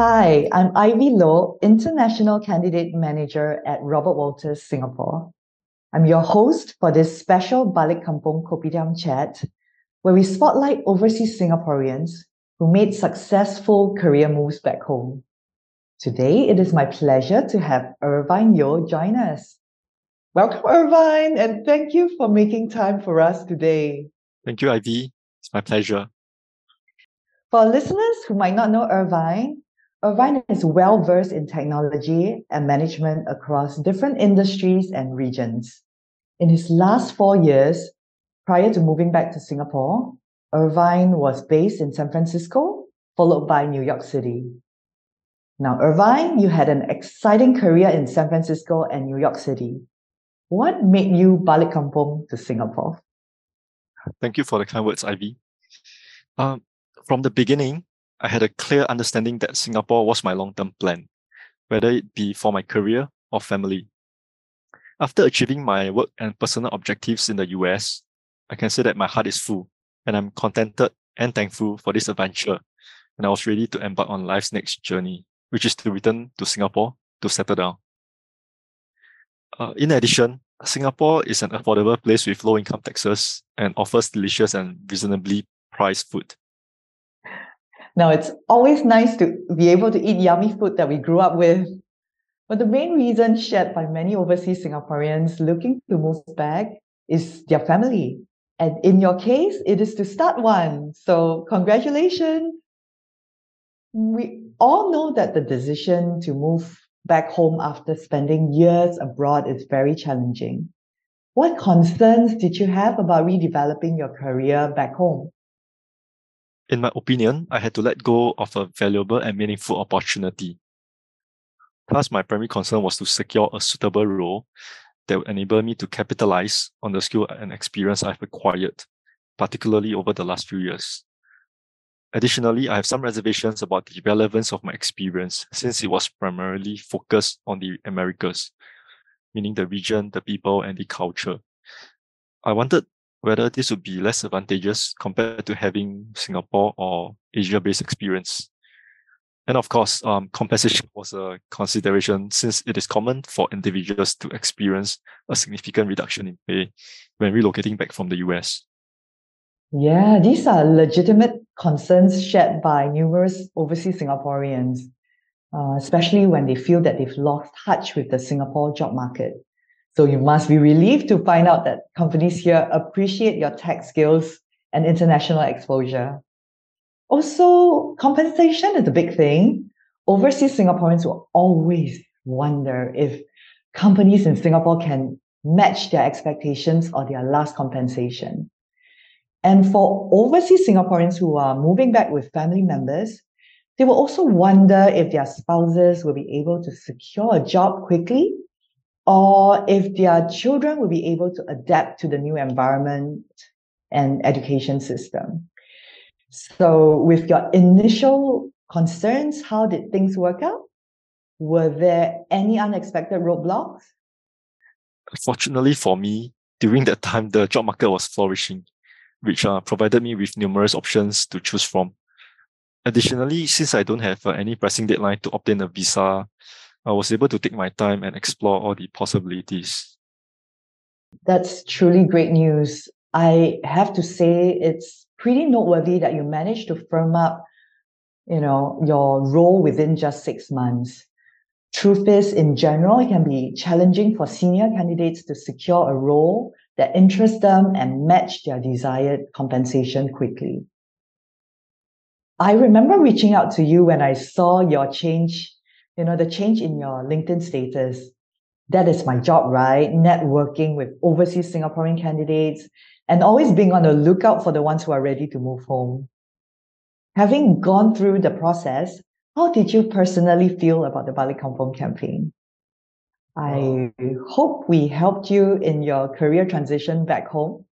Hi, I'm Ivy Low, International Candidate Manager at Robert Walters Singapore. I'm your host for this special Balik Kampung Kopitiam chat, where we spotlight overseas Singaporeans who made successful career moves back home. Today, it is my pleasure to have Irvine Yeo join us. Welcome, Irvine, and thank you for making time for us today. Thank you, Ivy. It's my pleasure. For listeners who might not know Irvine, Irvine is well versed in technology and management across different industries and regions. In his last four years, prior to moving back to Singapore, Irvine was based in San Francisco, followed by New York City. Now, Irvine, you had an exciting career in San Francisco and New York City. What made you balik kampung to Singapore? Thank you for the kind words, Ivy. Um, from the beginning, I had a clear understanding that Singapore was my long-term plan, whether it be for my career or family. After achieving my work and personal objectives in the US, I can say that my heart is full and I'm contented and thankful for this adventure. And I was ready to embark on life's next journey, which is to return to Singapore to settle down. Uh, in addition, Singapore is an affordable place with low income taxes and offers delicious and reasonably priced food. Now, it's always nice to be able to eat yummy food that we grew up with. But the main reason shared by many overseas Singaporeans looking to move back is their family. And in your case, it is to start one. So, congratulations. We all know that the decision to move back home after spending years abroad is very challenging. What concerns did you have about redeveloping your career back home? In my opinion, I had to let go of a valuable and meaningful opportunity. Thus, my primary concern was to secure a suitable role that would enable me to capitalize on the skill and experience I've acquired, particularly over the last few years. Additionally, I have some reservations about the relevance of my experience since it was primarily focused on the Americas, meaning the region, the people, and the culture. I wanted whether this would be less advantageous compared to having Singapore or Asia based experience. And of course, um, compensation was a consideration since it is common for individuals to experience a significant reduction in pay when relocating back from the US. Yeah, these are legitimate concerns shared by numerous overseas Singaporeans, uh, especially when they feel that they've lost touch with the Singapore job market. So you must be relieved to find out that companies here appreciate your tech skills and international exposure. Also, compensation is a big thing. Overseas Singaporeans will always wonder if companies in Singapore can match their expectations or their last compensation. And for overseas Singaporeans who are moving back with family members, they will also wonder if their spouses will be able to secure a job quickly or if their children will be able to adapt to the new environment and education system. So, with your initial concerns, how did things work out? Were there any unexpected roadblocks? Fortunately for me, during that time, the job market was flourishing which uh, provided me with numerous options to choose from. Additionally, since I don't have uh, any pressing deadline to obtain a visa, I was able to take my time and explore all the possibilities. That's truly great news. I have to say it's pretty noteworthy that you managed to firm up, you know, your role within just six months. Truth is, in general, it can be challenging for senior candidates to secure a role that interests them and match their desired compensation quickly. I remember reaching out to you when I saw your change, you know, the change in your LinkedIn status. That is my job, right? Networking with overseas Singaporean candidates and always being on the lookout for the ones who are ready to move home. Having gone through the process, how did you personally feel about the Balik Kampung campaign? I hope we helped you in your career transition back home.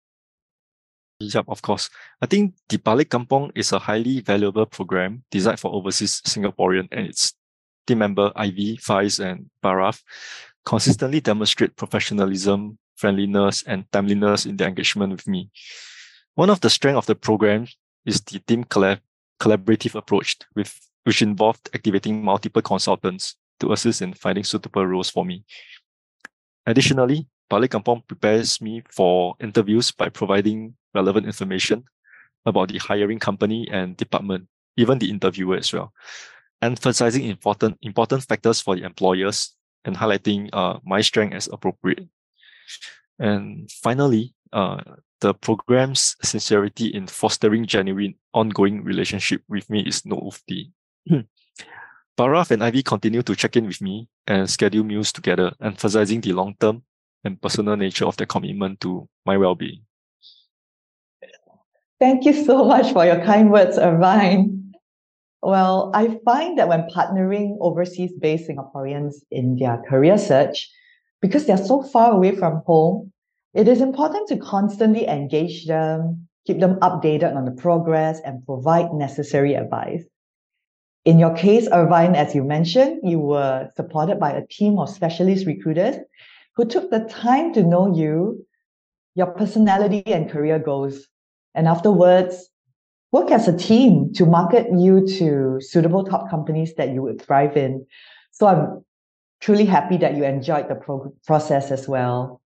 Yep, of course. I think the Balik Kampung is a highly valuable program designed for overseas Singaporean and its team member Ivy, Faiz, and Baraf consistently demonstrate professionalism, friendliness, and timeliness in their engagement with me. One of the strengths of the program is the team collab- collaborative approach with which involved activating multiple consultants to assist in finding suitable roles for me. Additionally, Balik Kampung prepares me for interviews by providing relevant information about the hiring company and department, even the interviewer as well, emphasizing important important factors for the employers and highlighting uh, my strength as appropriate. And finally, uh, the program's sincerity in fostering genuine ongoing relationship with me is noteworthy. Paraf and Ivy continue to check in with me and schedule meals together, emphasizing the long-term and personal nature of their commitment to my well-being. Thank you so much for your kind words, Irvine. Well, I find that when partnering overseas based Singaporeans in their career search, because they're so far away from home, it is important to constantly engage them, keep them updated on the progress, and provide necessary advice. In your case, Irvine, as you mentioned, you were supported by a team of specialist recruiters who took the time to know you, your personality and career goals, and afterwards work as a team to market you to suitable top companies that you would thrive in. So I'm truly happy that you enjoyed the pro- process as well.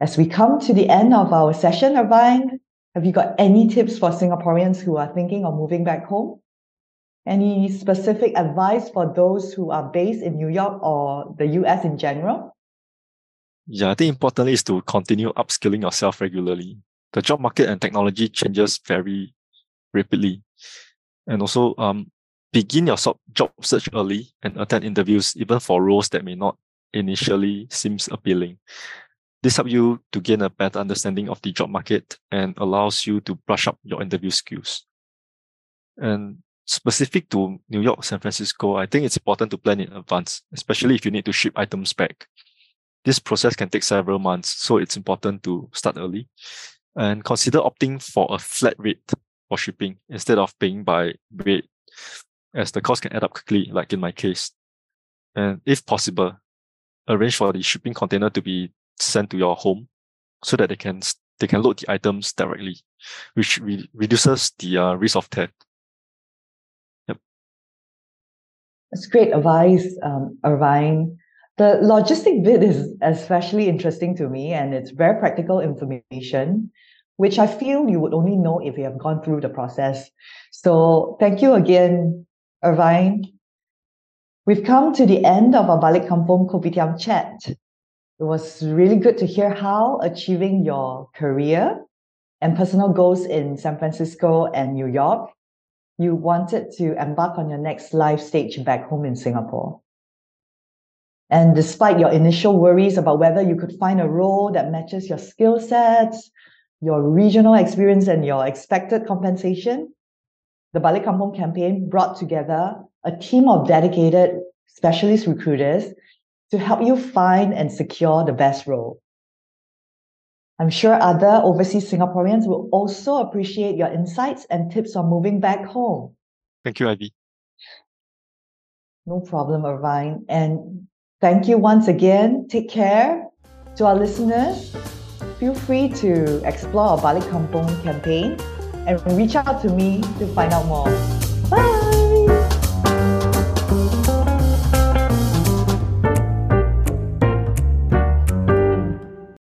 As we come to the end of our session, Irvine, have you got any tips for Singaporeans who are thinking of moving back home? Any specific advice for those who are based in New York or the US in general? Yeah, I think importantly is to continue upskilling yourself regularly. The job market and technology changes very rapidly. And also um, begin your job search early and attend interviews even for roles that may not initially seems appealing. This helps you to gain a better understanding of the job market and allows you to brush up your interview skills. And specific to New York, San Francisco, I think it's important to plan in advance, especially if you need to ship items back. This process can take several months, so it's important to start early and consider opting for a flat rate for shipping instead of paying by weight, as the cost can add up quickly, like in my case. And if possible, arrange for the shipping container to be sent to your home so that they can they can load the items directly, which re- reduces the uh, risk of theft. Yep. That's great advice, um, Irvine. The logistic bit is especially interesting to me, and it's very practical information, which I feel you would only know if you have gone through the process. So thank you again, Irvine. We've come to the end of our Balik Kampung Kopitiam chat. It was really good to hear how achieving your career and personal goals in San Francisco and New York, you wanted to embark on your next life stage back home in Singapore. And despite your initial worries about whether you could find a role that matches your skill sets, your regional experience, and your expected compensation, the Balik Kampung campaign brought together a team of dedicated specialist recruiters to help you find and secure the best role. I'm sure other overseas Singaporeans will also appreciate your insights and tips on moving back home. Thank you, Ivy. No problem, Irvine. And thank you once again. Take care. To our listeners, feel free to explore our Balik Kampung campaign and reach out to me to find out more.